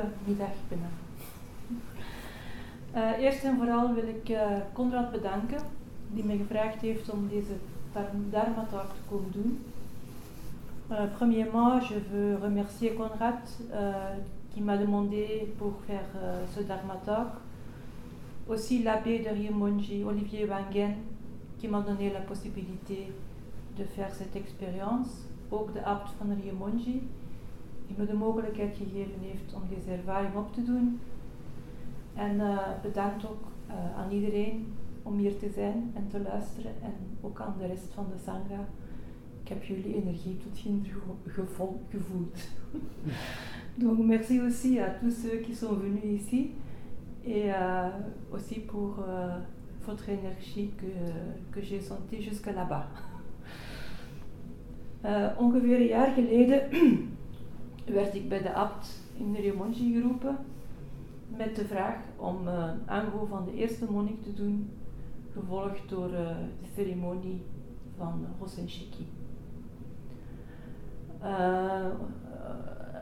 Goedemiddag, binnen. Uh, eerst en vooral wil ik uh, Conrad bedanken, die me gevraagd heeft om deze Dharma Talk te komen doen. Uh, premièrement, je veux remercier Conrad qui m'a demandé pour faire ce Dharma Talk. Aussi l'abbé de Riemonji, Olivier Wangen, qui m'a donné la possibilité de faire cette expérience. Ook de abt van Riemonji, die me de mogelijkheid gegeven heeft om deze ervaring op te doen. En uh, bedankt ook uh, aan iedereen om hier te zijn en te luisteren en ook aan de rest van de Sangha. Ik heb jullie energie tot hier gevoeld. Donc merci aussi à tous ceux qui sont venus ici et euh, aussi pour euh, votre énergie que, que j'ai sentie jusque là-bas. Ongeveer een jaar geleden werd ik bij de abt in de Riemonji geroepen met de vraag om uh, aango van de eerste monnik te doen, gevolgd door uh, de ceremonie van Hosenshiki. Uh,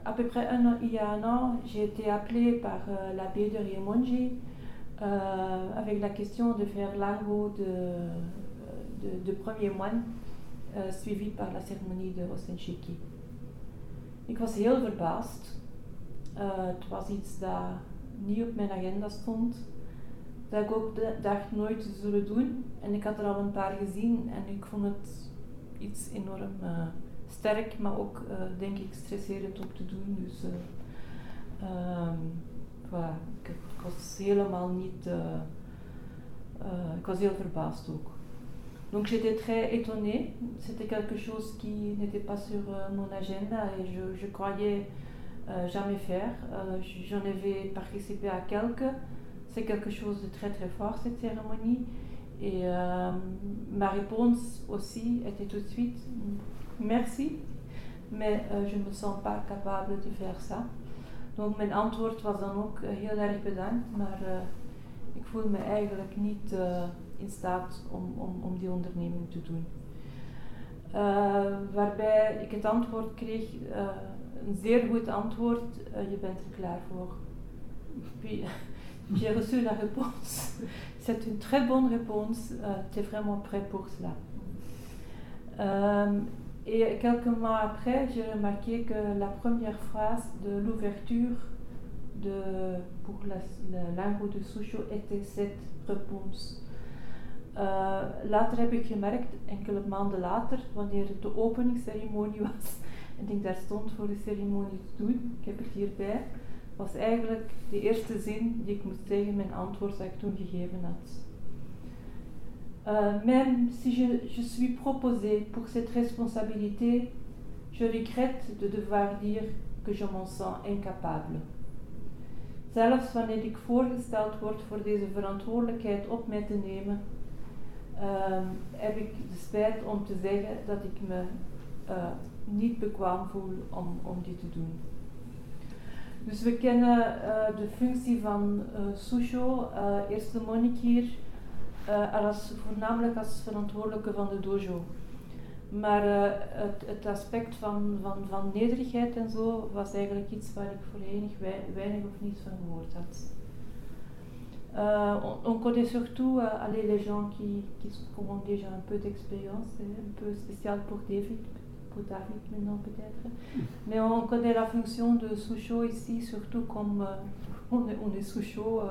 à peu près un an, il y a un an, j'ai été appelée par euh, l'abbé de Riemonji euh, avec la question de faire l'ango de, de, de, premier moine, euh, suivi par la cérémonie de Hosenshiki. Ik was heel verbaasd. het was iets dat niet op mijn agenda stond. Dat ik ook dacht nooit zullen doen. En ik had er al een paar gezien en ik vond het iets enorm uh, sterk, maar ook uh, denk ik stresserend om te doen. Dus um, ik, ik, was helemaal niet. ik was heel verbaasd ook. Donc j'étais très étonnée. C'était quelque chose qui n'était pas sur mon agenda et je, je croyais Euh, jamais faire. Euh, j'en avais participé à quelques. C'est quelque chose de très très fort cette cérémonie. Et euh, ma réponse aussi était tout de suite merci, mais je ne me sens pas capable de faire ça. Donc mijn antwoord was dan ook heel erg bedankt, maar ik voel me eigenlijk niet in staat om, om, om die onderneming te doen. waarbij ik het antwoord kreeg, een zeer goed antwoord, uh, je bent er klaar voor. J'ai reçu la réponse. C'est une très bonne réponse, uh, tu es vraiment prêt pour cela. Et quelques mois après, j'ai remarqué que la première phrase de l'ouverture de, pour la, la langue de Susho était cette réponse. Uh, later heb ik gemerkt, enkele maanden later, wanneer de openingsceremonie was, en ik daar stond voor de ceremonie te doen, ik heb het hierbij, was eigenlijk de eerste zin die ik moest zeggen, mijn antwoord dat ik toen gegeven had. Uh, même si je, je suis proposée pour cette responsabilité, je regrette de devoir dire que je m'en sens incapable. Zelfs wanneer ik voorgesteld word voor deze verantwoordelijkheid op mij te nemen, uh, heb ik de spijt om te zeggen dat ik me uh, niet bekwaam voel om, om dit te doen. Dus we kennen uh, de functie van Susho, uh, eerste monnik hier, als, voornamelijk als verantwoordelijke van de dojo. Maar het, het, aspect van, van, van nederigheid en zo was eigenlijk iets waar ik voorheen weinig of niets van gehoord had. On, on, connaît surtout allez, les gens qui, qui ont déjà un peu d'expérience, un peu spécial pour David David maintenant peut-être. Mais on connaît la fonction de Soucho ici, surtout comme euh, on est, on. Euh,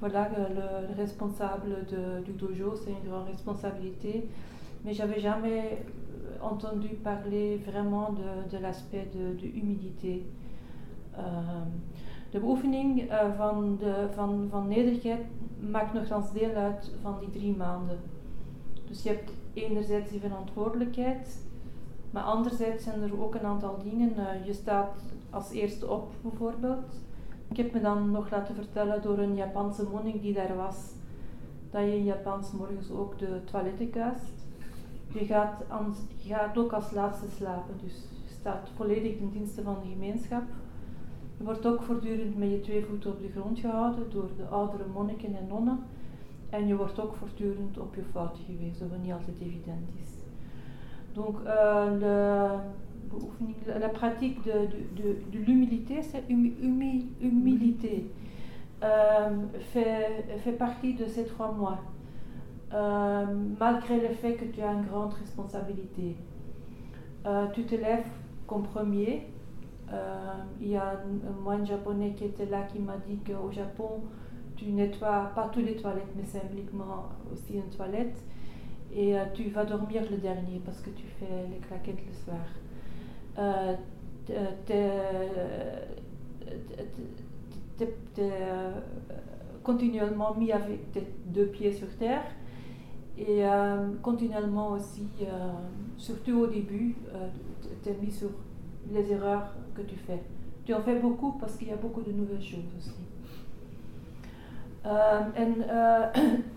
voilà, le, responsable du dojo, c'est une grande responsabilité. Mais j'avais jamais euh, entendu parler vraiment de, de l'aspect de, de, humidité. De beoefening uh, van, de, van, van nederigheid maakt nogthans deel uit van die drie maanden. Dus je hebt enerzijds die verantwoordelijkheid Maar anderzijds zijn er ook een aantal dingen. Uh, je staat als eerste op bijvoorbeeld. Ik heb me dan nog laten vertellen door een Japanse monnik die daar was, dat je in Japans morgens ook de toiletten kuist. Je gaat, je gaat ook als laatste slapen, dus je staat volledig ten dienste van de gemeenschap. Wordt ook voortdurend met je twee voeten op de grond gehouden door de oudere monniken en nonnen. En je wordt ook voortdurend op je fouten gewezen, wat niet altijd evident is. Donc euh, le, la pratique de, de, de, l'humilité, c'est humilité, euh, fait, fait partie de ces trois mois, euh, malgré le fait que tu as une grande responsabilité. Euh, tu te lèves comme premier. Il y a un, moine japonais qui était là qui m'a dit qu'au Japon, tu nettoies pas toutes les toilettes, mais simplement aussi une toilette. Et tu vas dormir le dernier parce que tu fais les claquettes le soir. Euh, euh, continuellement mis avec tes deux pieds sur terre et euh, continuellement aussi, surtout au début, tu es mis sur les erreurs que tu fais. Beaucoup parce qu'il y a beaucoup de nouvelles choses aussi. en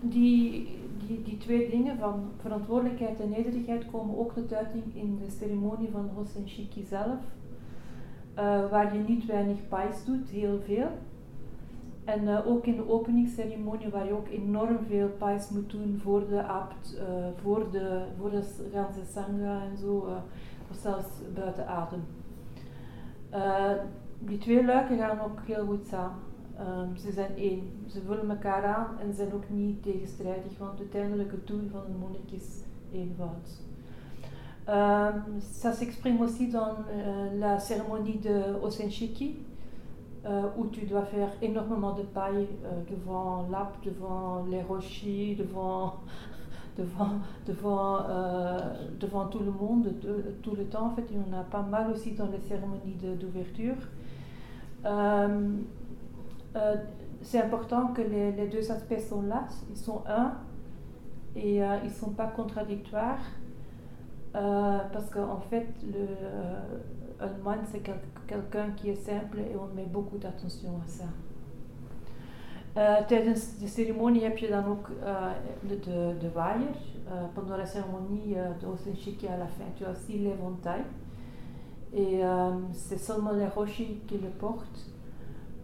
die, die, die twee dingen van verantwoordelijkheid en nederigheid komen ook tot uiting in de ceremonie van Hosen Shiki zelf, uh, waar je niet weinig pais doet, heel veel. En uh, ook in de openingsceremonie, waar je ook enorm veel pais moet doen voor de abt, uh, voor, de, voor de ganse sangha en zo, of zelfs buiten adem. Die twee luiken gaan ook heel goed samen. Um, ze zijn één. Ze vullen elkaar aan en zijn ook niet tegenstrijdig, want uiteindelijk het doel van een monnik is eenvoud. Um, ça s'exprime aussi dans euh, la cérémonie de Osenshiki, euh, où tu dois faire énormément de paille devant l'app, devant les rochers, devant, devant, devant, euh, devant tout le monde, de, tout le temps. En fait, il y en a pas mal aussi dans les cérémonies d'ouverture. Euh, euh, c'est important que les, deux aspects sont là, ils sont un et ils ne sont pas contradictoires parce qu'en fait, le, un moine, c'est quel, quelqu'un qui est simple et on met beaucoup d'attention à ça. Tijdens de ceremonie heb je de, de, pendant la cérémonie de à la fin, tu as aussi l'éventail. Et c'est seulement les rochers qui le portent.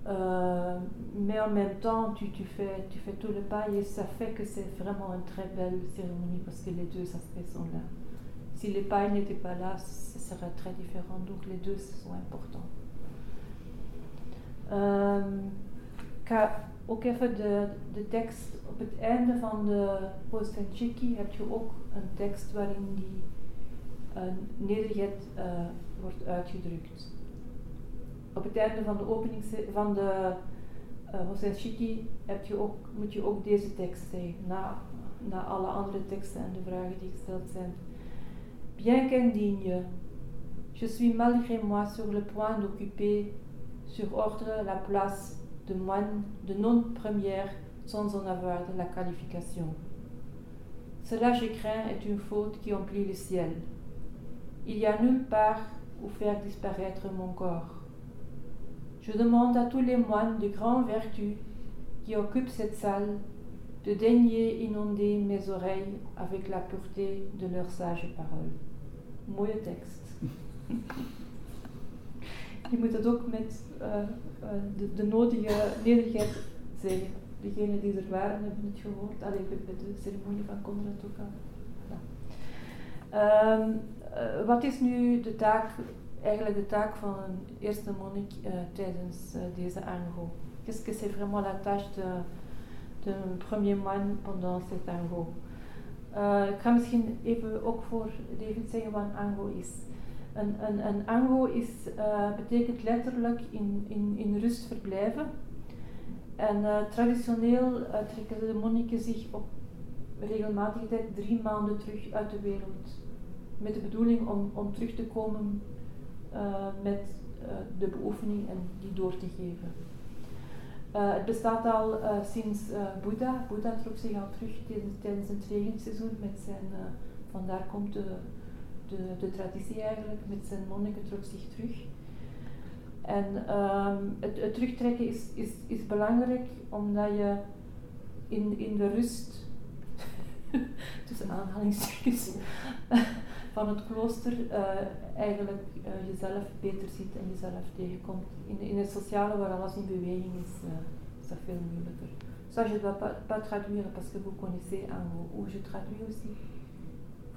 Euh, mais en même temps, tu, fais, tout le pas et ça fait que c'est vraiment une très belle cérémonie parce que les deux aspects sont là. Si les pailles n'étaient pas là, ce serait très différent. Donc les deux sont importants. Ga ook even de, de tekst op het einde van de post en heb je ook een tekst waarin die uh, nederigheid uh, wordt uitgedrukt. op het einde van de opening van de uh, heb je ook, moet je ook deze tekst zeggen, na, na alle andere teksten en de vragen die gesteld zijn. Bien qu'indigne, je suis malgré moi sur le point d'occuper sur ordre la place de moine de non-première sans en avoir de la qualification. Cela, je crains, est une faute qui emplit le ciel. Il y a nulle part où faire disparaître mon corps. Je demande à tous les moines de grande vertu qui occupent cette salle de daigner inonder mes oreilles avec la pureté de leurs sages paroles. Tekst. Je moet het ook met uh, uh, de, de, nodige nederigheid zeggen. Degenen die er waren hebben het gehoord. Alleen bij de ceremonie van Conrad ook al. Um, uh, wat is nu de taak eigenlijk de taak van een eerste monnik tijdens deze ango. Qu'est-ce que c'est vraiment la tâche de, de premier moine pendant cet ango? Ik ga misschien even ook voor David zeggen wat een ango is. Een, ango is, betekent letterlijk in, in, in rust verblijven. En traditioneel trekken de monniken zich op regelmatige tijd drie maanden terug uit de wereld. Met de bedoeling om, om terug te komen uh, met uh, de beoefening en die door te geven. Uh, het bestaat al sinds Boeddha. Boeddha trok zich al terug tijdens, het regenseizoen met zijn, vandaar komt de, de, traditie eigenlijk, met zijn monniken trok zich terug. En um, het, het, terugtrekken is, is, is belangrijk omdat je in, in de rust, tussen aanhalingstekens, van het klooster uh, eigenlijk uh, jezelf beter ziet en jezelf tegenkomt. In, in het sociale waar alles in beweging is, uh, is dat veel moeilijker. Ça, je dois pas, pas traduire parce que vous connaissez Ango, ou je traduis aussi.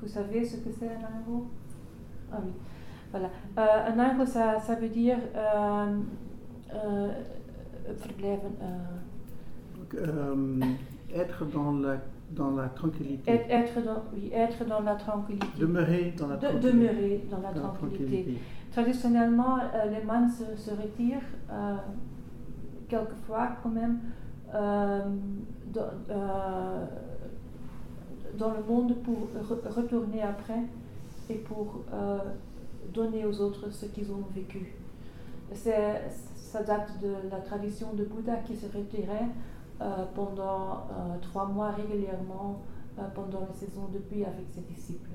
Vous savez ce que c'est un Ango Ah oui. Voilà. Euh, un angle, ça, ça veut dire euh, euh, verblijven. Euh, être dans la, dans la tranquillité. Être, être, dans, oui, être dans la tranquillité. Demeurer dans la De- tranquillité. demeurer dans la Dans tranquillité. tranquillité. Traditionnellement, les mânes se, se retirent, quelquefois quand même, dans, le monde pour re- retourner après et pour euh, donner aux autres ce qu'ils ont vécu. Ça date de la tradition de Bouddha qui se retirait euh, pendant euh, trois mois régulièrement pendant la saison de pluie avec ses disciples.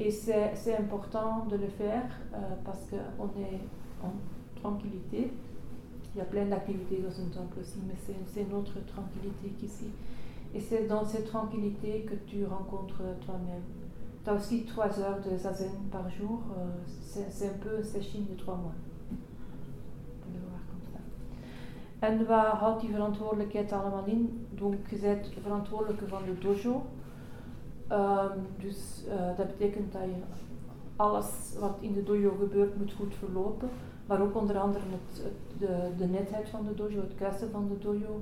Et c'est important de le faire parce qu'on est en tranquillité. Il y a plein d'activités dans un temple aussi, mais c'est c'est notre tranquillité qu'ici. Et c'est dans cette tranquillité que tu rencontres toi-même. Tu as aussi trois heures de zazen par jour. euh, c'est un peu un session de trois mois. En waar houdt die verantwoordelijkheid allemaal in? Donc, je bent verantwoordelijke van de dojo. Ehm, dus eh, dat betekent dat je alles wat in de dojo gebeurt moet goed verlopen. Maar ook onder andere het, het- de, de netheid van de dojo, het kuisen van de dojo.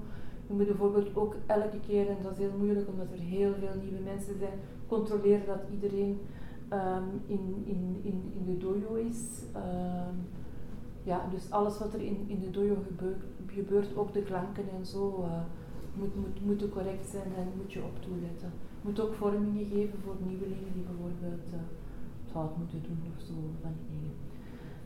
Je moet bijvoorbeeld ook elke keer, en dat is heel moeilijk omdat er heel veel nieuwe mensen zijn, controleren dat iedereen ehm, in, in, in, in de dojo is. Ehm, ja, dus alles wat er in, in de dojo gebeurt, gebeurt, ook de klanken en zo, eh, moet, moet, moeten correct zijn en moet je op toeletten. Moet ook vormingen geven voor nieuwelingen die bijvoorbeeld eh, het hout moeten doen of zo, van die dingen.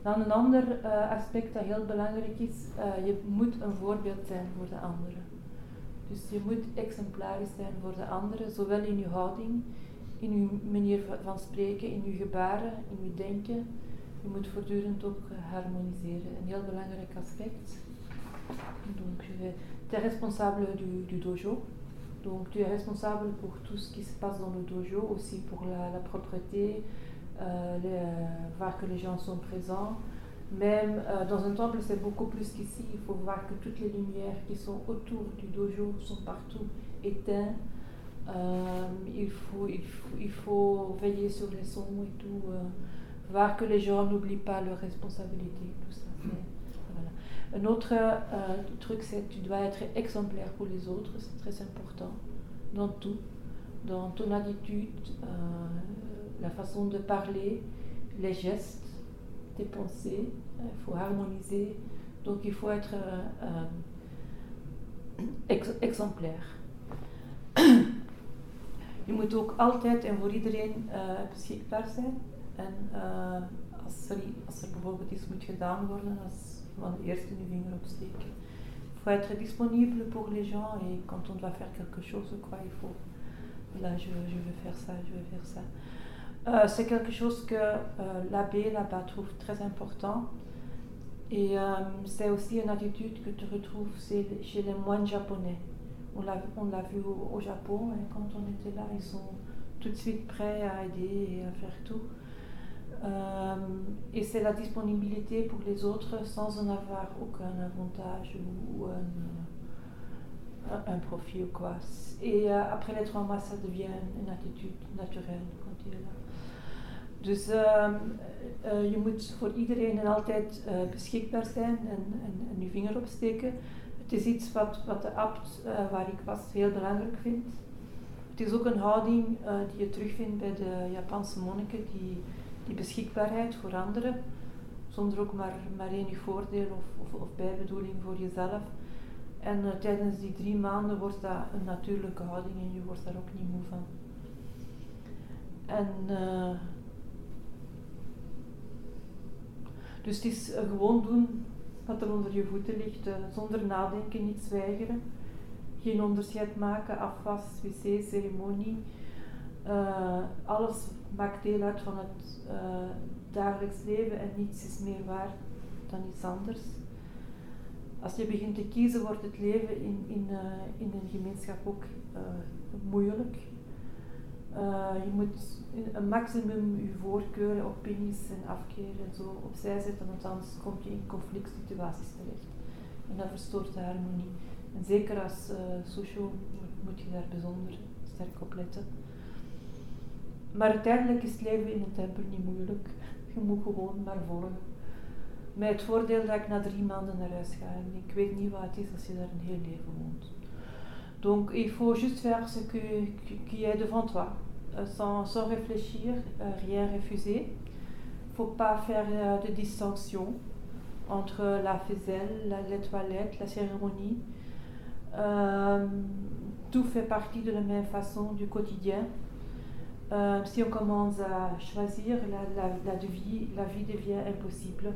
Dan een ander eh, aspect dat heel belangrijk is, je moet een voorbeeld zijn voor de anderen. Dus je moet exemplarisch zijn voor de anderen, zowel in je houding, in je manier va- van spreken, in je gebaren, in je denken. Je moet voortdurend ook harmoniseren. Een heel belangrijk aspect. Donc, tu es responsable du, du dojo. Donc, tu es responsable pour tout ce qui se passe dans le dojo, aussi pour la, la propreté, euh, les, euh, voir que les gens sont présents. Même euh, dans un temple, c'est beaucoup plus qu'ici. Il faut voir que toutes les lumières qui sont autour du dojo sont partout éteintes. Euh, il, faut, il, faut, il faut veiller sur les sons et tout. euh, voir que les gens n'oublient pas leurs responsabilités. Tout ça. c'est- voilà. Un autre truc, c'est que tu dois être exemplaire pour les autres. C'est très important dans tout. Dans ton attitude, la façon de parler, les gestes, tes pensées. Il faut harmoniser. Donc il faut être euh, euh, ex- exemplaire. Je moet ook altijd en voor iedereen eh, beschikbaar zijn. En eh, als, er, als er bijvoorbeeld. Il faut être disponible pour les gens et quand on doit faire quelque chose, quoi, il faut. Voilà, je, je faire ça, je veux faire ça. Euh, c'est quelque chose que euh, l'abbé là-bas trouve très important. Et euh, c'est aussi une attitude que tu retrouves chez, les moines japonais. On l'a, vu au, Japon, hein, quand on était là, ils sont tout de suite prêts à aider et à faire tout. Et c'est la disponibilité pour les autres sans en avoir aucun avantage ou un, profit ou quoi. Et euh, après les trois mois, ça devient une attitude naturelle. Dus ehm, eh, je moet voor iedereen en altijd eh, beschikbaar zijn en, en, je vinger opsteken. Het is iets wat, wat de abt eh, waar ik was heel belangrijk vindt. Het is ook een houding die je terugvindt bij de Japanse monniken, die, die beschikbaarheid voor anderen, zonder ook maar, maar enig voordeel of, of, of bijbedoeling voor jezelf. En eh, tijdens die drie maanden wordt dat een natuurlijke houding en je wordt daar ook niet moe van. En eh, dus het is eh, gewoon doen wat er onder je voeten ligt, zonder nadenken, niet zwijgeren. Geen onderscheid maken, afwas, wc, ceremonie. Alles maakt deel uit van het dagelijks leven en niets is meer waard dan iets anders. Als je begint te kiezen, wordt het leven in, in, eh, in een gemeenschap ook eh, moeilijk. Eh, je moet een maximum je voorkeuren, opinies en afkeren en zo opzij zetten, want anders kom je in conflict situaties terecht. En dat verstoort de harmonie. En zeker als moet, moet je daar bijzonder sterk op letten. Maar uiteindelijk is het leven in een tempel niet moeilijk. je moet gewoon maar volgen. Met. Donc il faut juste faire ce que, qui est devant toi, euh, sans, sans réfléchir, euh, rien refuser. Il ne faut pas faire euh, de distinction entre la faiselle, les toilettes, la cérémonie. Tout fait partie de la même façon du quotidien. Si on commence à choisir, la vie devient impossible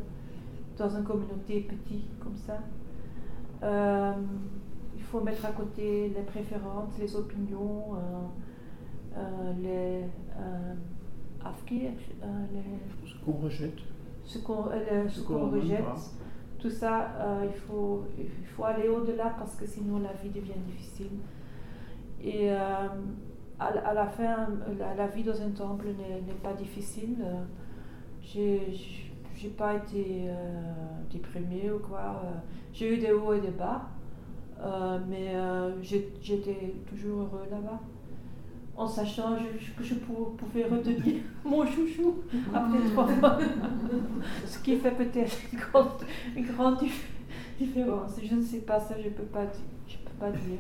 dans une communauté petite comme ça. Euh, il faut mettre à côté les préférences, les opinions, euh, euh les ce qu'on rejette. Ce qu'on qu rejette. Tout ça, il, faut, il faut aller au-delà parce que sinon la vie devient difficile. Et à, à, la fin, la, la, vie dans un temple n'est pas difficile. J'ai j'ai pas été euh, déprimée ou quoi. J'ai eu des hauts et des bas, euh, mais euh, j'étais toujours heureux là-bas. En sachant que je, pouvais retenir mon chouchou après trois mois. Ce qui fait peut-être une grande, une grande différence. Je ne sais pas ça, je ne peux pas dire. Je peux pas dire.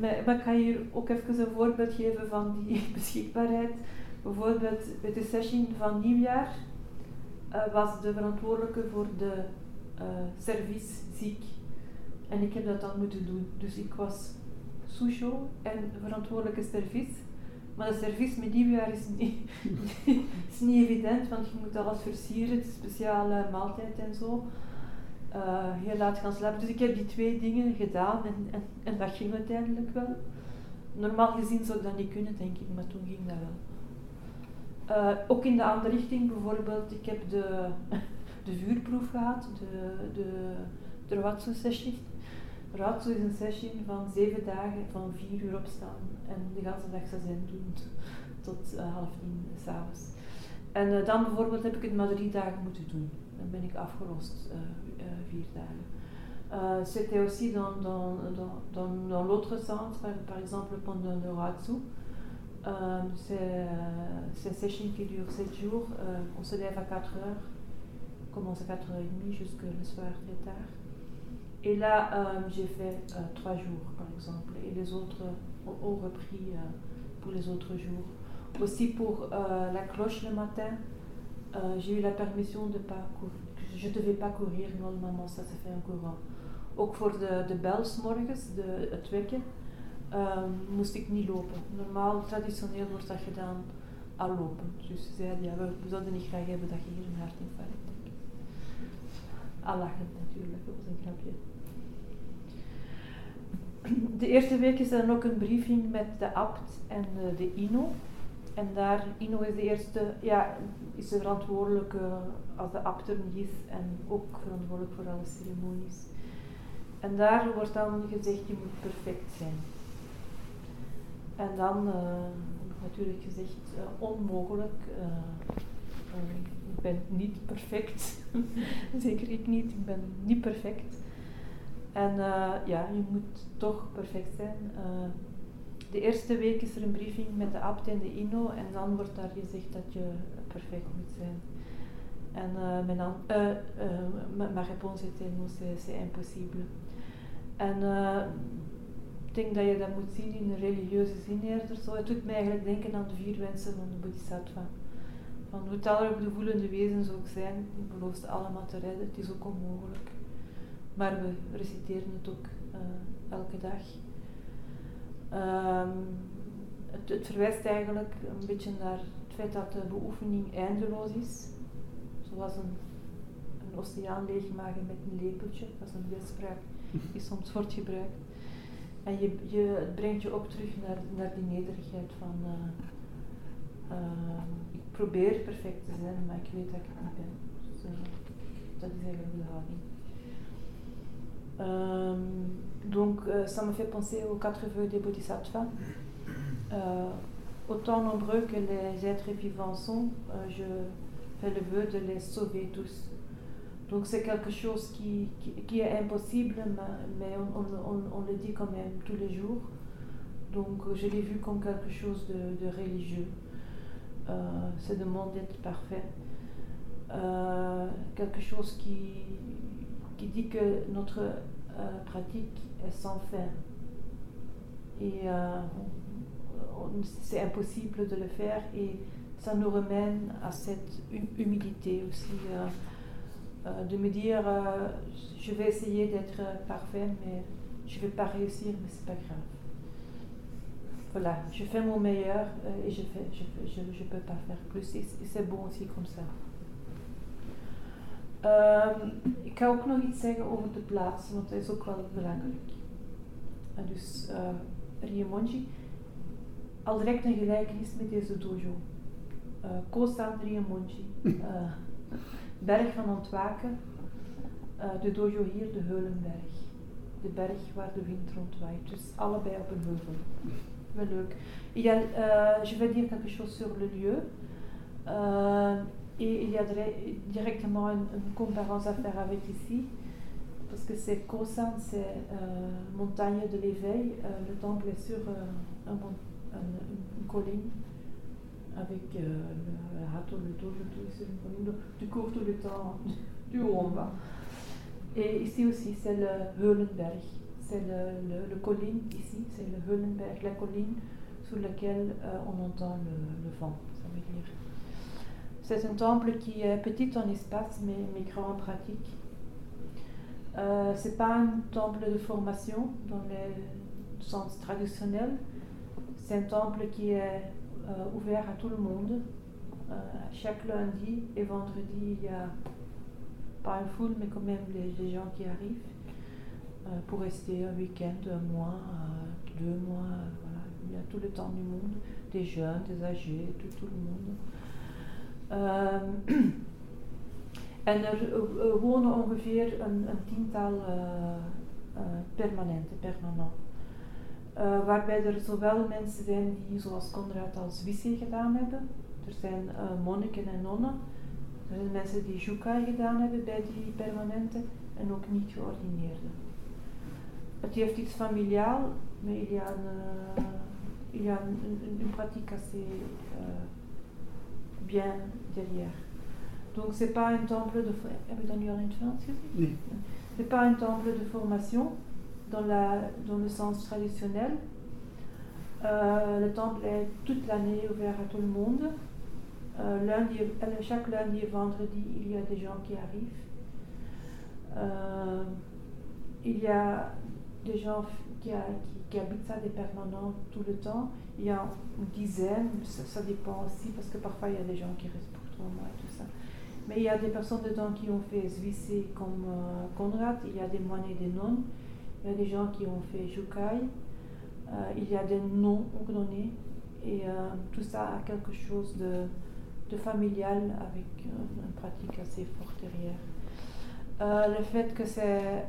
maar, maar ik ga hier ook even een voorbeeld geven van die beschikbaarheid. Bijvoorbeeld bij de sessie van nieuwjaar uh, was de verantwoordelijke voor de uh, service ziek. En ik heb dat dan moeten doen. Dus ik was socio en verantwoordelijke service. Maar de service met nieuwjaar is niet, is niet evident, want je moet alles versieren, speciale maaltijd en zo. Uh, heel laat gaan slapen. Dus ik heb die twee dingen gedaan en, en, en dat ging uiteindelijk wel. Normaal gezien zou ik dat niet kunnen, denk ik, maar toen ging dat wel. Uh, ook in de andere richting, bijvoorbeeld, ik heb de, de vuurproef gehad, de, de, de Ratsu-sessie. Ratsu is een sessie van zeven dagen, van vier uur opstaan en de hele dag zazen doen tot uh, half tien s'avonds. En uh, dan bijvoorbeeld heb ik het maar drie dagen moeten doen. Dan ben ik afgelost, vier dagen. C'était aussi dans, dans, dans, dans, l'autre sens, par, par exemple pendant le. Euh, c'est une session qui dure 7 jours. Euh, on se lève à 4 heures, on commence à 4h30 jusqu'à le soir très tard. Et là, euh, j'ai fait 3 jours, par exemple, et les autres ont, repris pour les autres jours. Aussi pour la cloche le matin, j'ai eu la permission de pas courir. Je ne devais pas courir, normalement ça se fait en courant. Ook voor de, de bels morgens, de, het wekken, um, moest ik niet lopen. Normaal, traditioneel wordt dat gedaan al lopen. Dus ze zeiden, ja, we, zouden niet graag hebben dat je hier een hartinfarct hebt. Al lachend natuurlijk, dat was een grapje. De eerste week is dan ook een briefing met de abt en de, de INO. En daar, INO is de eerste, ja, is de verantwoordelijke als de abt er niet is en ook verantwoordelijk voor alle ceremonies. En daar wordt dan gezegd, je moet perfect zijn. En dan uh, natuurlijk gezegd, uh, onmogelijk. Uh, ik ben niet perfect. Zeker ik niet, ik ben niet perfect. En ja, je moet toch perfect zijn. de eerste week is er een briefing met de abt en de INO en dan wordt daar gezegd dat je perfect moet zijn. En mijn, ma réponse était non, c'est impossible. En denk dat je dat moet zien in een religieuze zin eerder zo. Het doet mij eigenlijk denken aan de vier wensen van de Bodhisattva. Van hoe talrijk de voelende wezens ook zijn, ik beloof ze allemaal te redden, het is ook onmogelijk. Maar we reciteren het ook uh, elke dag. Um, het, het, verwijst eigenlijk een beetje naar het feit dat de beoefening eindeloos is. Zoals een, een oceaan leegmaken met een lepeltje, dat is een beeldspraak die soms wordt gebruikt. En je, je, het brengt je ook terug naar, naar die nederigheid van uh, uh, ik probeer perfect te zijn, maar ik weet dat ik het niet ben. Uh, dat is eigenlijk de houding. Um, donc, ça me fait penser aux quatre vœux des bodhisattvas. autant nombreux que les êtres vivants sont, je fais le vœu de les sauver tous. Donc c'est quelque chose qui, qui, est impossible, mais on, on, on, le dit quand même tous les jours. Donc je l'ai vu comme quelque chose de, de religieux. c'est le monde d'être parfait. quelque chose qui, qui dit que notre pratique est sans fin. Et c'est impossible de le faire et ça nous ramène à cette humilité aussi, euh, euh, de me dire euh, je vais essayer d'être parfait, mais je ne vais pas réussir, mais c'est pas grave. Voilà, je fais mon meilleur et je ne je, je, je, peux pas faire plus. Et c'est bon aussi comme ça. ik ga ook nog iets zeggen over de plaats, want dat is ook wel belangrijk. En dus uh, Riemonji, al direct een gelijkenis met deze dojo. Uh, Kosan Riemonji, uh, berg van ontwaken, uh, de dojo hier, de Heulenberg. De berg waar de wind rondwaait, dus allebei op een heuvel. Wel leuk. Il y a, je vais dire quelque chose sur le lieu. et il y a directement une, une comparaison à faire avec ici parce que c'est Kosan, c'est euh, montagne de l'éveil. Euh, le temple est sur euh, un, une, colline avec euh, le, râteau, le dos, le cours tout le temps du haut en bas. Et ici aussi, c'est le Heulenberg. C'est le, le, colline ici, c'est le Heulenberg, la colline sur laquelle euh, on entend le, vent, ça veut dire. C'est un temple qui est petit en espace, mais, mais grand en pratique. Euh, c'est pas un temple de formation dans le sens traditionnel, c'est un temple qui est euh, ouvert à tout le monde. Euh, chaque lundi et vendredi, il y a pas une foule, mais quand même des, gens qui arrivent euh, pour rester un week-end, un mois, deux mois. voilà. Il y a tout le temps du monde, des jeunes, des âgés, tout, le monde. en er wonen ongeveer een, een tiental permanent. Uh, waarbij er zowel mensen zijn die, zoals Conrad als Wissy gedaan hebben. Er zijn uh, monniken en nonnen. Er zijn mensen die Jukai gedaan hebben bij die permanente en ook niet geordineerden. Het heeft iets familiaal, maar il y a une, il y a une, pratique assez euh, bien derrière. Donc c'est pas un temple de... Heb ik dat nu al in het Frans gezien? Nee. C'est pas un temple de formation, dans, le sens traditionnel. Euh, le temple est toute l'année ouvert à tout le monde. Euh, lundi, euh, chaque lundi et vendredi, il y a des gens qui arrivent. Euh, il y a des gens qui, habitent ça, des permanents tout le temps. Il y a une dizaine, ça, dépend aussi parce que parfois il y a des gens qui restent pour trois mois et tout ça. Mais il y a des personnes dedans qui ont fait Zwissé comme Conrad, il y a des moines et des nonnes. Il y a des gens qui ont fait Jukai, euh, il y a des noms ordonnés, et euh, tout ça a quelque chose de, familial avec euh, une pratique assez forte derrière. Le fait que c'est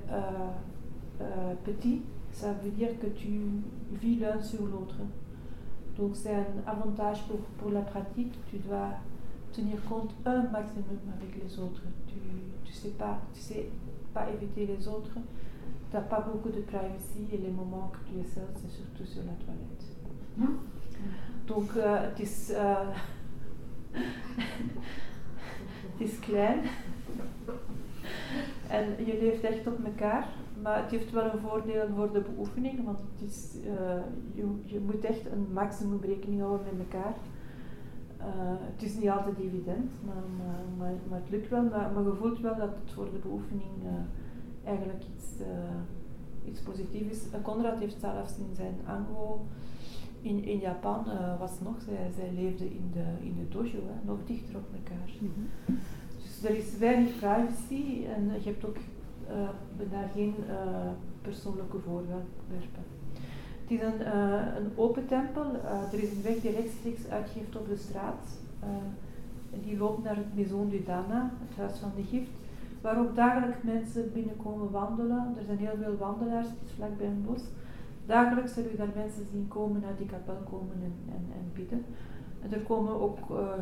petit, ça veut dire que tu vis l'un sur l'autre. Donc c'est un avantage pour, pour la pratique, tu dois tenir compte un maximum avec les autres. Tu ne sais, pas, tu sais pas éviter les autres, tu n'as pas beaucoup de privacy et les moments que tu es seul, c'est surtout sur la toilette. Donc, uh, het, is, uh, het is klein en je leeft echt op elkaar, maar het heeft wel een voordeel voor de beoefening, want het is, uh, je, je moet echt een maximum rekening houden met elkaar. Uh, het is niet altijd evident, maar, maar, maar, maar het lukt wel. Maar, maar, je voelt wel dat het voor de beoefening uh, eigenlijk iets, uh, iets positiefs is. Conrad heeft zelfs in zijn ango in, in Japan, was nog, zij, zij leefde in de, in de dojo, hè, nog dichter op elkaar. Mm -hmm. Dus er is weinig privacy en je hebt ook daar geen persoonlijke voorwerpen. Het is een, een open tempel. Er is een weg die rechtstreeks uitgeeft op de straat. Die loopt naar het Maison du Dana, het huis van de gift, waar ook dagelijks mensen binnenkomen wandelen. Er zijn heel veel wandelaars, het is vlakbij een bos. Dagelijks zullen u daar mensen zien komen, naar die kapel komen en, en, en bidden. En er komen ook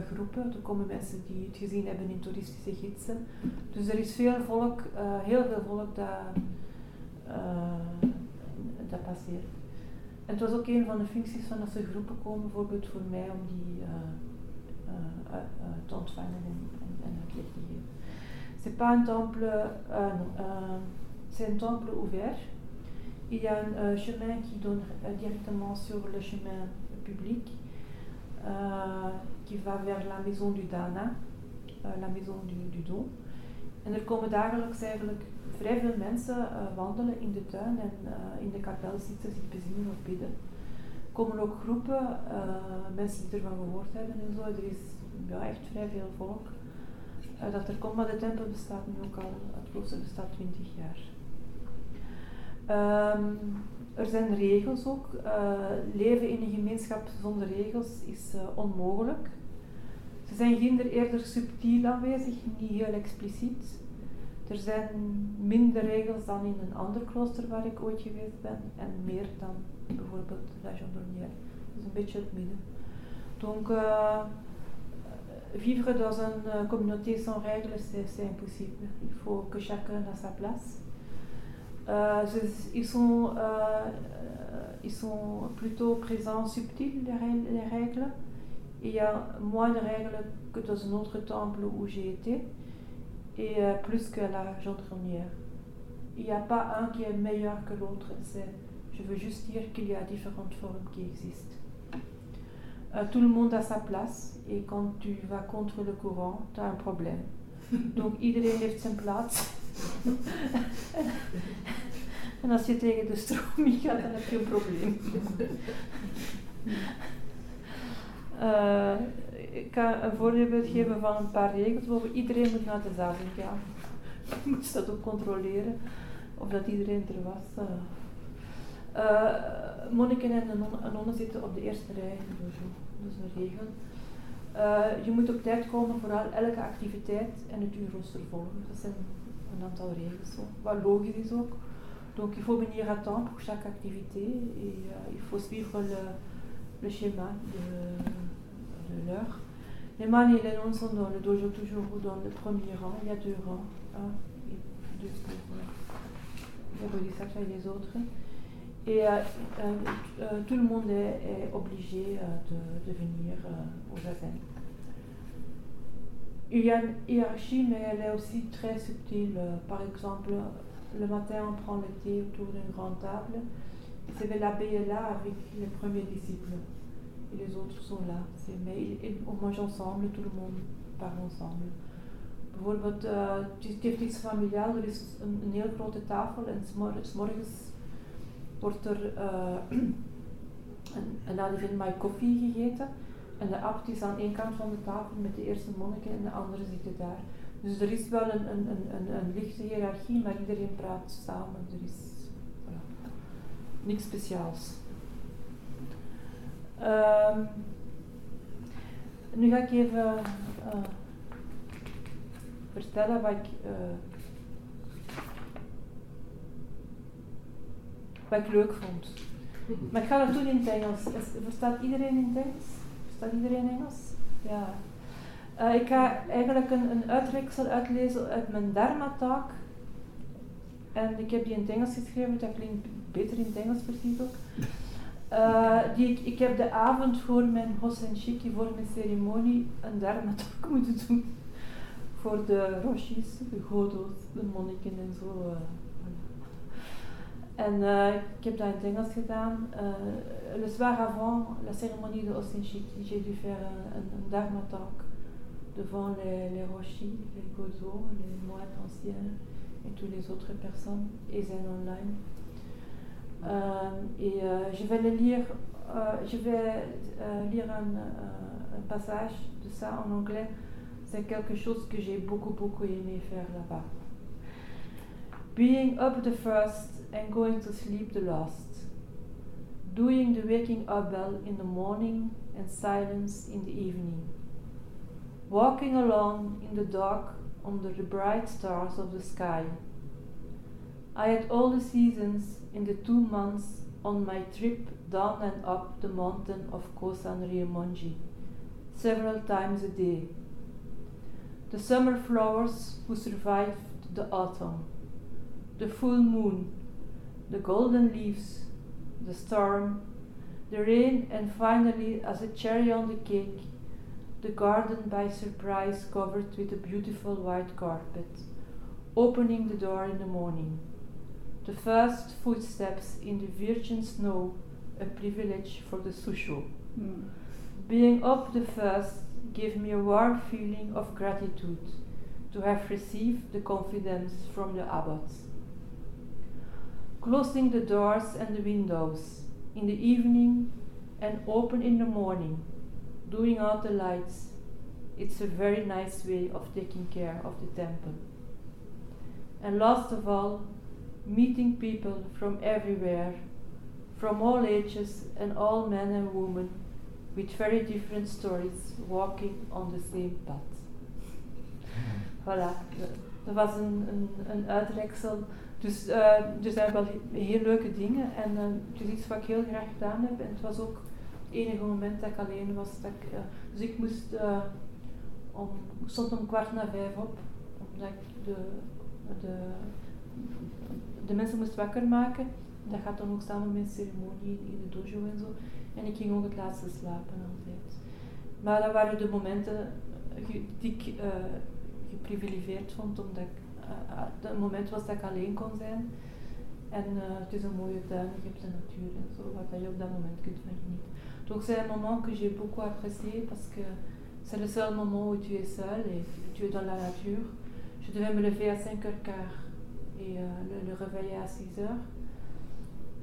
groepen, er komen mensen die het gezien hebben in toeristische gidsen. Dus er is veel volk, heel veel volk dat, dat passeert. En het was ook een van de functies van als er groepen komen, bijvoorbeeld voor mij, om die uh, uh, te ontvangen en, en, en uitleg te geven. C'est pas un temple, euh, euh, c'est un temple ouvert. Il y a un euh, chemin qui donne directement sur le chemin public, qui va vers la maison du Dana, la maison du, du Don. En er komen dagelijks eigenlijk vrij veel mensen uh, wandelen in de tuin en uh, in de kapel zitten, zich bezinnen of bidden. Er komen ook groepen, uh, mensen die ervan gehoord hebben en zo. Er is ja, echt vrij veel volk dat er komt, maar de tempel bestaat nu ook al, het klooster bestaat 20 jaar. Um, er zijn regels ook. leven in een gemeenschap zonder regels is onmogelijk. Ze zijn ginder eerder subtiel aanwezig, niet heel expliciet. Er zijn minder regels dan in een ander klooster waar ik ooit geweest ben en meer dan bijvoorbeeld La Gendronnière. Dat is een beetje het midden. Donc, vivre dans une euh, communauté sans règles, c'est impossible. Il faut que chacun a sa place. Euh, ils, sont, euh, ils sont plutôt présents subtils, les, les règles. Il y a moins de règles que dans un autre temple où j'ai été, et plus que la gendronnière. Il n'y a pas un qui est meilleur que l'autre. Je veux juste dire qu'il y a différentes formes qui existent. Euh, tout le monde a sa place, et quand tu vas contre le courant, tu as un problème. Donc iedereen heeft zijn plaats. en als je tegen de stroom gaat, dan heb je een probleem. Uh, ik ga een voorbeeld geven van een paar regels. Bijvoorbeeld, iedereen moet naar de zaal gaan. Je moet dat ook controleren of dat iedereen er was. Uh, monniken en nonnen, nonnen zitten op de eerste rij Dat is een regel. Uh, je moet op tijd komen voor elke activiteit en het uurrooster volgen. Dat zijn een aantal regels. Zo. Wat logisch is ook. Donc il faut venir à temps pour chaque activité et uh, il faut suivre le, le schéma de, de l'heure. Les man et les nonnes sont dans le dojo toujours dans le premier rang. Il y a deux rangs. Un et deux pour les autres. Et euh, euh, euh, tout le monde est, obligé de, venir au zazen. Il y a une hiérarchie, mais elle est aussi très subtile. Par exemple, le matin, on prend le thé autour d'une grande table. C'est l'abbé est là avec les premiers disciples et les autres sont là. Mais on mange ensemble, tout le monde parle ensemble. Bijvoorbeeld, uh, het heeft iets familiaal, er is een, heel grote wordt er uh, een, een adivin koffie gegeten. En de abt is aan één kant van de tafel met de eerste monniken en de andere zitten daar. Dus er is wel een, een, een, een, lichte hiërarchie, maar iedereen praat samen. Er is voilà, niks speciaals. Um, nu ga ik even uh, vertellen wat ik, uh, wat ik leuk vond. Maar ik ga dat doen in het Engels. Verstaat iedereen in het Engels? Verstaat iedereen Engels? Ja. Uh, ik ga eigenlijk een, een uitreksel uitlezen uit mijn Dharma-talk. En ik heb die in het Engels geschreven, dat klinkt beter in het Engels precies ook. Uh, die ik, ik heb de avond voor mijn Hosen Shiki, voor mijn ceremonie, een Dharma-talk moeten doen. Voor de Roshis, de Godo's, de monniken en zo. Uh. En uh, ik heb dat in het Engels gedaan. Uh, le soir avant la cérémonie de Osenshiki, j'ai dû faire un, un, Dharma talk devant les, les les Gozo, les moines anciens et toutes les autres personnes, et Zen Online. Euh, et euh, je vais le lire, euh, je vais lire un, un, passage de ça en anglais. C'est quelque chose que j'ai beaucoup beaucoup aimé faire là-bas. Being up the first and going to sleep the last. Doing the waking up bell in the morning and silence in the evening. Walking along in the dark under the bright stars of the sky. I had all the seasons in the two months on my trip down and up the mountain of Kosan Riemonji, several times a day. The summer flowers who survived the autumn, the full moon the golden leaves, the storm, the rain, and finally, as a cherry on the cake, the garden by surprise covered with a beautiful white carpet, opening the door in the morning. The first footsteps in the virgin snow, a privilege for the Susho. Mm. Being up the first gave me a warm feeling of gratitude to have received the confidence from the abbots. Closing the doors and the windows in the evening and open in the morning, doing out the lights, it's a very nice way of taking care of the temple. And last of all, meeting people from everywhere, from all ages and all men and women, with very different stories, walking on the same path. Voilà, dat was een, een, een uitreksel. Dus uh, er zijn wel heel leuke dingen en uh, het is iets wat ik heel graag gedaan heb. En het was ook het enige moment dat ik alleen was. Dat ik, uh, dus ik moest om, stond om kwart na vijf op, omdat ik de, de, de mensen moest wakker maken. Dat gaat dan ook samen met een ceremonie in de dojo en zo. En ik ging ook het laatste slapen altijd. Maar dat waren de momenten die ik geprivilegeerd vond, omdat ik, uh, het moment was dat ik alleen kon zijn. En uh, het is een mooie tuin, je hebt de natuur en zo, waar je op dat moment kunt van genieten. Donc c'est un moment que j'ai beaucoup apprécié parce que c'est le seul moment où tu es seul et tu es dans la nature. Je devais me lever à 5h15 et euh, le, le, réveiller à 6h.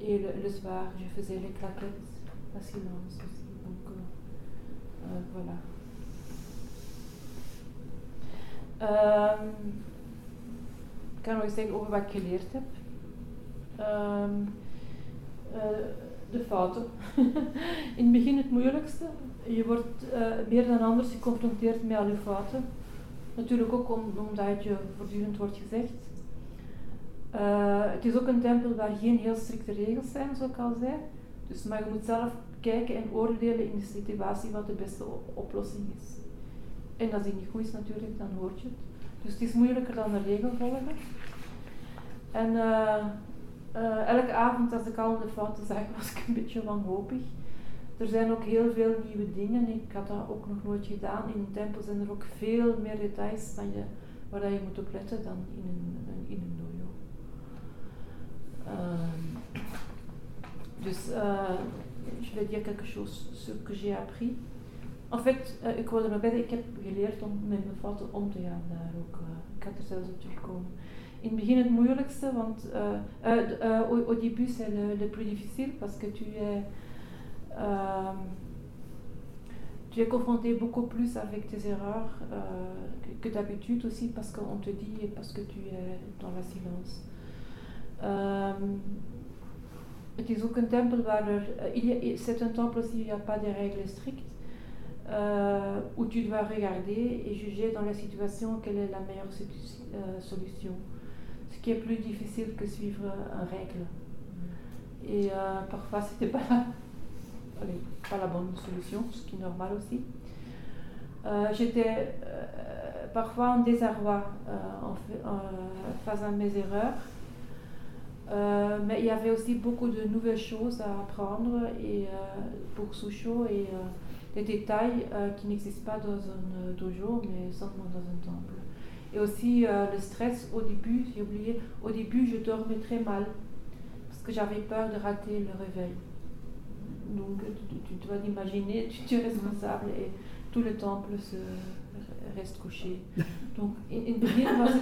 Et le, le, soir, je faisais les claquettes, la silence aussi. Donc euh, euh, voilà. Kan nog zeggen over wat ik geleerd heb. Um, uh, de fouten. In het begin het moeilijkste. Je wordt uh, meer dan anders geconfronteerd met al je fouten. Natuurlijk ook om, omdat je voortdurend wordt gezegd. Uh, het is ook een tempel waar geen heel strikte regels zijn, zoals ik al zei. Dus, maar je moet zelf kijken en oordelen in de situatie wat de beste oplossing is. En als die niet goed is natuurlijk, dan hoort je het. Dus het is moeilijker dan een regel volgen. En uh, uh, elke avond als ik al de fouten zag, was ik een beetje wanhopig. Er zijn ook heel veel nieuwe dingen. Ik had dat ook nog nooit gedaan. In een tempel zijn er ook veel meer details dan je, waar je moet op letten dan in een, in een dojo. Uh, dus uh, je vais dire quelque chose sur que j'ai appris. En fait, uh, ik wilde nog bij, ik heb geleerd om met mijn fouten om te gaan daar ook. Uh, ik had er zelfs op terugkomen. In het het au, début c'est le, plus difficile parce que tu es, tu es confronté beaucoup plus avec tes erreurs que, que d'habitude aussi parce qu'on te dit et parce que tu es dans la silence. Het tempel waar er, c'est un temple aussi il n'y a pas de règles strictes. Euh, où tu dois regarder et juger dans la situation quelle est la meilleure euh, solution. Ce qui est plus difficile que suivre une règle. Et euh, parfois, c'était pas, allez, pas la bonne solution, ce qui est normal aussi. J'étais parfois en désarroi en, face à mes erreurs. mais il y avait aussi beaucoup de nouvelles choses à apprendre et, pour Susho et des détails euh, qui n'existent pas dans un dojo, mais seulement dans un temple. Et aussi euh, le stress au début, j'ai oublié, au début je dormais très mal parce que j'avais peur de rater le réveil. Donc tu, tu dois t'imaginer, tu, tu, es responsable et tout le temple se reste couché. Donc in, in begin was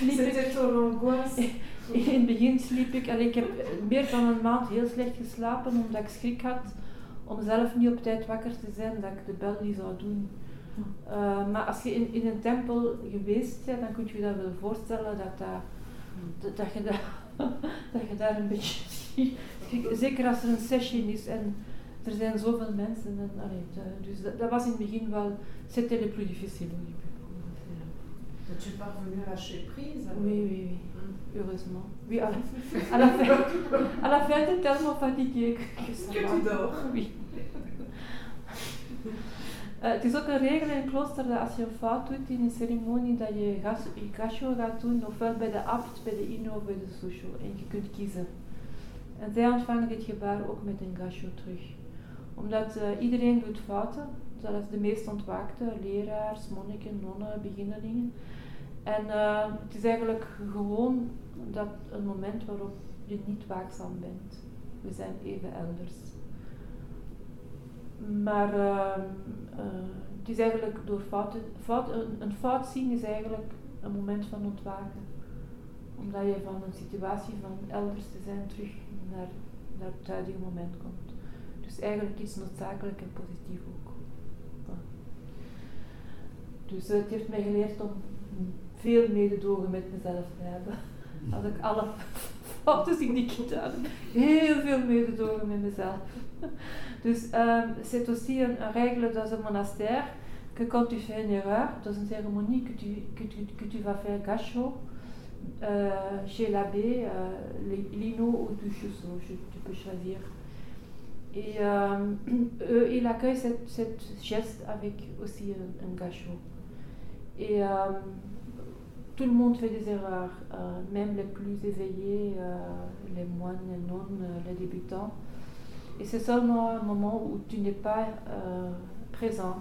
C'était ton angoisse. In begin sliep ik, allee, ik heb meer dan een maand heel slecht geslapen omdat ik schrik had om zelf niet op tijd wakker te zijn, dat ik de bel niet zou doen. Uh, maar als je in, in een tempel geweest bent, dan kun je je dat wel voorstellen dat, dat, dat, dat je, dat, dat je daar een beetje. Zeker als er een session is en er zijn zoveel mensen. En, allee, dus dat, dat, was in het begin wel. C'était le plus difficile au début. Mais tu à lâcher prise Oui, oui, oui. Heureusement. Oui, à la, fin, à la fin t'es tellement fatigué que, ça que tu dors. Oui. Uh, het is ook een regel in het klooster dat als je een fout doet in een ceremonie, dat je je gasho gaat doen, ofwel bij de abt, bij de ino of bij de susho. En je kunt kiezen. En zij ontvangen dit gebaar ook met een gasho terug. Omdat uh, iedereen doet fouten, zoals de meest ontwaakte, leraars, monniken, nonnen, beginnelingen. En uh, het is eigenlijk gewoon dat een moment waarop je niet waakzaam bent. We zijn even elders. Maar uh, uh, het is eigenlijk door fouten, fout, een, fout zien is eigenlijk een moment van ontwaken. Omdat je van een situatie van elders te zijn terug naar, naar het huidige moment komt. Dus eigenlijk het noodzakelijk en positief ook. Dus het heeft mij geleerd om veel mededogen met mezelf te hebben. Als ik alle heb, heel veel met mezelf. Dus um, c'est aussi une règle dans un monastère que quand tu fais une erreur, dans une cérémonie que tu, que tu, que tu vas faire gâchot, euh, chez l'abbé, euh, lino ou duchusso, tu peux choisir. Et euh, eux, ils accueillent cette, cette, geste avec aussi un, un gâchot. Et euh, tout le monde fait des erreurs, euh, même les plus éveillés, euh, les moines, les nonnes, les débutants. Et c'est seulement un moment où tu n'es pas présent.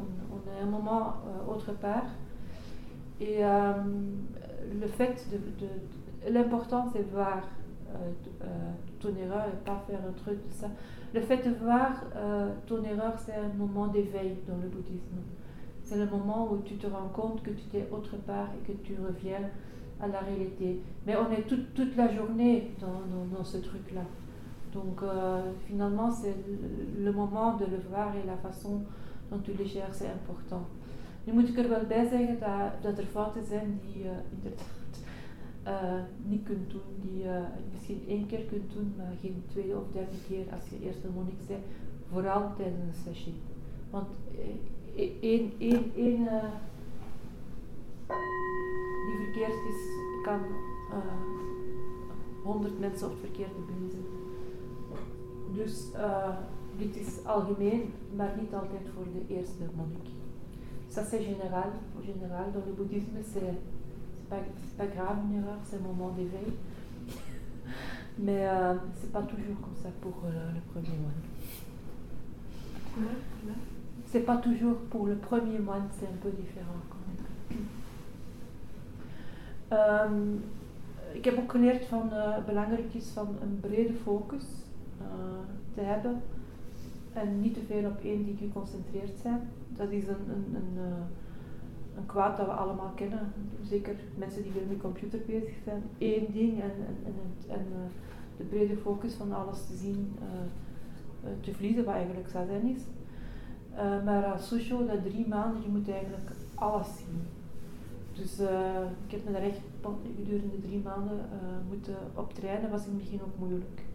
On, on, est un moment autre part. Et le fait de, de l'important c'est voir ton erreur et pas faire un truc de ça. Le fait de voir ton erreur, c'est un moment d'éveil dans le bouddhisme. C'est le moment où tu te rends compte que tu es autre part et que tu reviens à la réalité. Mais on est toute, la journée dans, ce truc-là. Donc euh, finalement, c'est le, moment de le voir et la façon dont tu le gères, c'est important. Nu moet ik er wel bij zeggen dat, dat er fouten zijn die je inderdaad uh, niet kunt doen, die je misschien één keer kunt doen, maar geen tweede of derde keer als je eerst een monnik bent, vooral tijdens een sessie. Want één, één, één uh, die verkeerd is, kan honderd uh, mensen op het verkeerde been zetten. Dus uh, dit is algemeen, maar niet altijd voor de eerste monnik. Ça c'est général, général dans le bouddhisme c'est pas, pas grave une erreur, c'est un moment d'éveil. Mais euh, c'est pas toujours comme ça pour euh, le premier moine. Ouais, ouais. C'est pas toujours pour le premier moine, c'est un peu différent quand même. Um, ik heb ook geleerd van uh, belangrijk is van een brede focus uh, te hebben en niet te veel op één ding geconcentreerd zijn. Dat is een, een, een, uh, een kwaad dat we allemaal kennen. Zeker mensen die veel met computer bezig zijn. Eén ding en, en, en, en de brede focus van alles te zien, te verliezen, wat eigenlijk zijn is. Uh, maar als socio, dat drie maanden, je moet eigenlijk alles zien. Dus uh, ik heb me daar echt gedurende drie maanden uh, moeten optrainen, was in het begin ook moeilijk.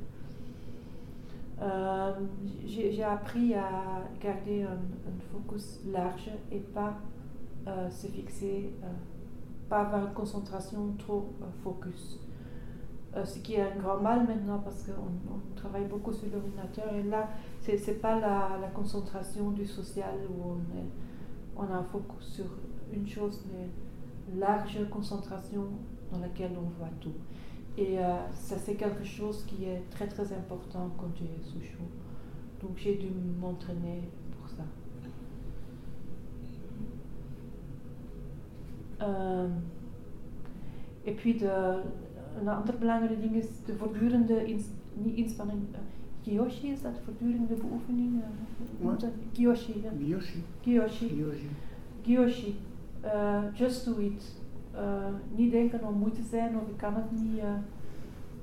J'ai appris à garder un, un, focus large et pas se fixer, pas avoir une concentration trop focus. Euh, ce qui est un grand mal maintenant parce qu'on on travaille beaucoup sur l'ordinateur et là, ce n'est pas la, la, concentration du social où on, on a un focus sur une chose, mais large concentration dans laquelle on voit tout. Et euh, ça, c'est quelque chose qui est très très important quand tu es sous chaud. Donc j'ai dû m'entraîner pour ça. Euh, et puis de, een ander belangrijk ding is de voortdurende, ins, niet inspanning, uh, Kiyoshi is dat, voortdurende beoefening? Uh, Kiyoshi, ja. Kiyoshi. Kiyoshi. Kiyoshi. Uh, just do it. Niet denken om moeite zijn of ik kan het niet.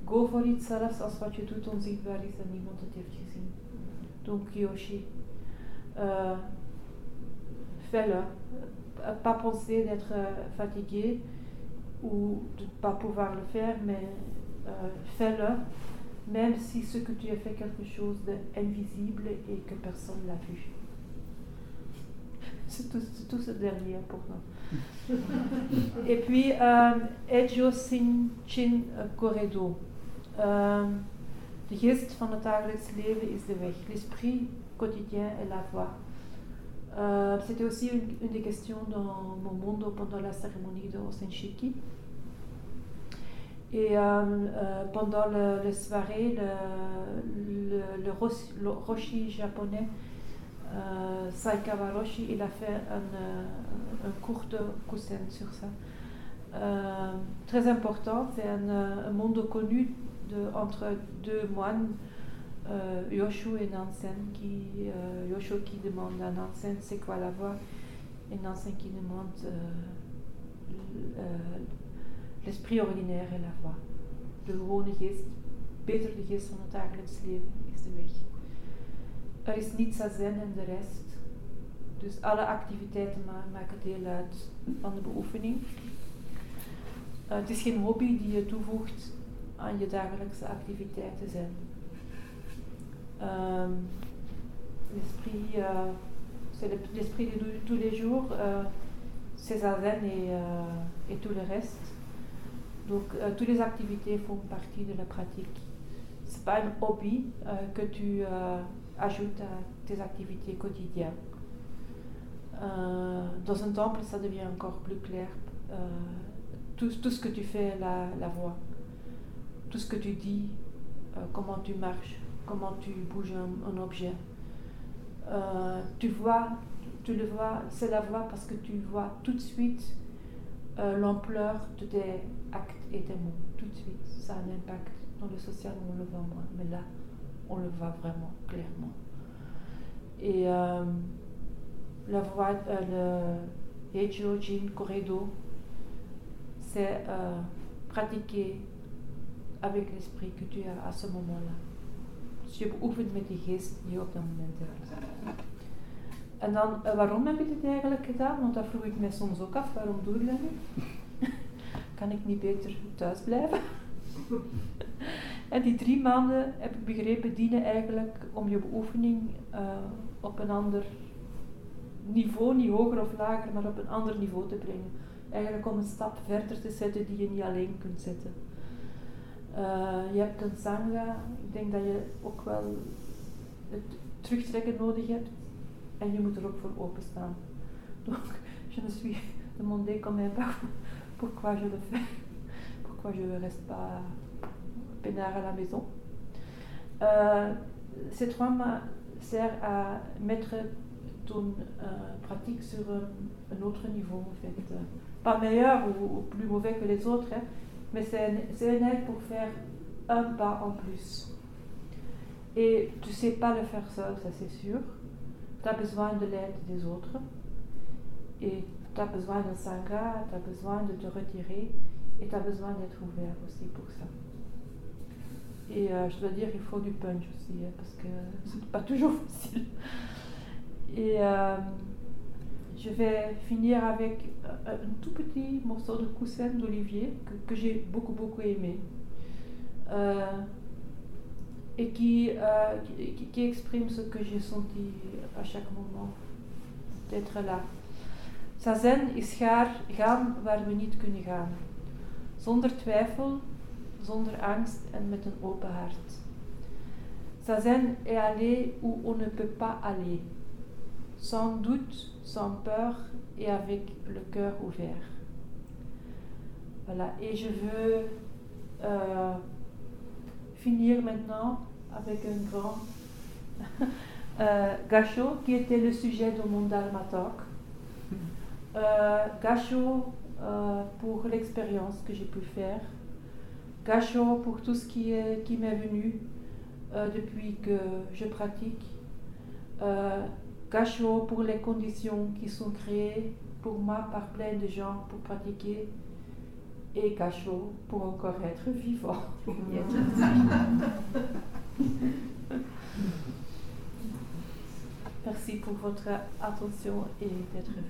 Go voor iets zelfs als wat je doet onzichtbaar is en niemand het heeft gezien. Donc Kiyoshi. Fais-le. Pas penser d'être fatigué ou de ne pas pouvoir le faire, mais euh, fais-le, même si ce que tu as fait quelque chose d'invisible et que personne l'a vu. C'est tout, tout, ce dernier pour nous. et puis, euh, Ejo Sin Chin Corredo. Euh, de geest van het dagelijks leven is de weg. L'esprit quotidien est la voie. Euh, C'était aussi une, des questions dans mon monde pendant la cérémonie de Osenshiki. Et euh, euh, pendant le, le soirée, le, roshi, roshi japonais Euh, Saika Waroshi, il a fait un, un courte coussin sur ça. Très important, c'est un, monde connu de, entre deux moines, euh, Yoshu et Nansen, qui, euh, Yoshu qui demande à Nansen c'est quoi la voix, et Nansen qui demande l'esprit ordinaire et la voix. De gewone geest, beter de geest van het dagelijks leven is de weg. Er is niets aan zen en de rest. Dus alle activiteiten ma maken deel uit van de beoefening. Uh, het is geen hobby die je toevoegt aan je dagelijkse activiteiten zijn. Um, l'esprit, uh, c'est l'esprit de tous les jours, uh, c'est zen et, et, tout le reste. Donc, toutes les activités font partie de la pratique. C'est pas un hobby que tu ajoute à tes activités quotidiennes. Euh, dans un temple, ça devient encore plus clair. Euh, tout, tout, ce que tu fais, la, la voix, tout ce que tu dis, euh, comment tu marches, comment tu bouges un, objet. Euh, tu vois, tu le vois, c'est la voix parce que tu vois tout de suite euh, l'ampleur de tes actes et tes mots. Tout de suite, ça a un impact. Dans le social, on le voit moins, mais là, on le voit vraiment clairement. Et euh, la voix, le Heijo Jin Corredo, c'est pratiquer avec l'esprit que tu as à ce moment-là. Dus je beoefent met die geest die je op dat moment hebt. En dan, uh, waarom heb ik dit eigenlijk gedaan? Want dat vroeg ik mij soms ook af, waarom doe dat niet? kan ik niet beter thuis blijven? En die drie maanden, heb ik begrepen, dienen eigenlijk om je beoefening uh, op een ander niveau, niet hoger of lager, maar op een ander niveau te brengen. Eigenlijk om een stap verder te zetten die je niet alleen kunt zetten. Uh, je hebt een sangha, je en je moet er suis demandé quand même pourquoi je le fais, pourquoi je ne reste pas peinard à la maison? Euh, ces servent à mettre ton euh, pratique sur un, autre niveau. Pas meilleur ou, ou plus mauvais que les autres, hein, mais c'est une aide pour faire un pas en plus. Et tu ne sais pas le faire seul, ça c'est sûr. Tu as besoin de l'aide des autres. Et tu as besoin d'un sangha, tu as besoin de te retirer et tu as besoin d'être ouvert aussi pour ça. Et euh, je dois dire, il faut du punch aussi, hein, parce que c'est pas toujours facile. Et euh, je vais finir avec un, un, tout petit morceau de coussin d'Olivier que, j'ai beaucoup beaucoup aimé. Euh, et qui, euh, qui, exprime ce que j'ai senti à chaque moment d'être là. Is gaan waar we niet kunnen gaan. Zonder twijfel, zonder angst en open hart. Est aller où on ne peut pas aller, sans doute, sans peur et avec le cœur ouvert. Voilà, et je veux euh, finir maintenant avec un grand euh, gâchot qui était le sujet de mon Dharma Talk. Euh, gâchot euh, pour l'expérience que j'ai pu faire Gachot pour tout ce qui, est, qui m'est venu depuis que je pratique. Gachot pour les conditions qui sont créées pour moi par plein de gens pour pratiquer. Et Gachot pour encore être vivant. Merci pour votre attention et d'être venu.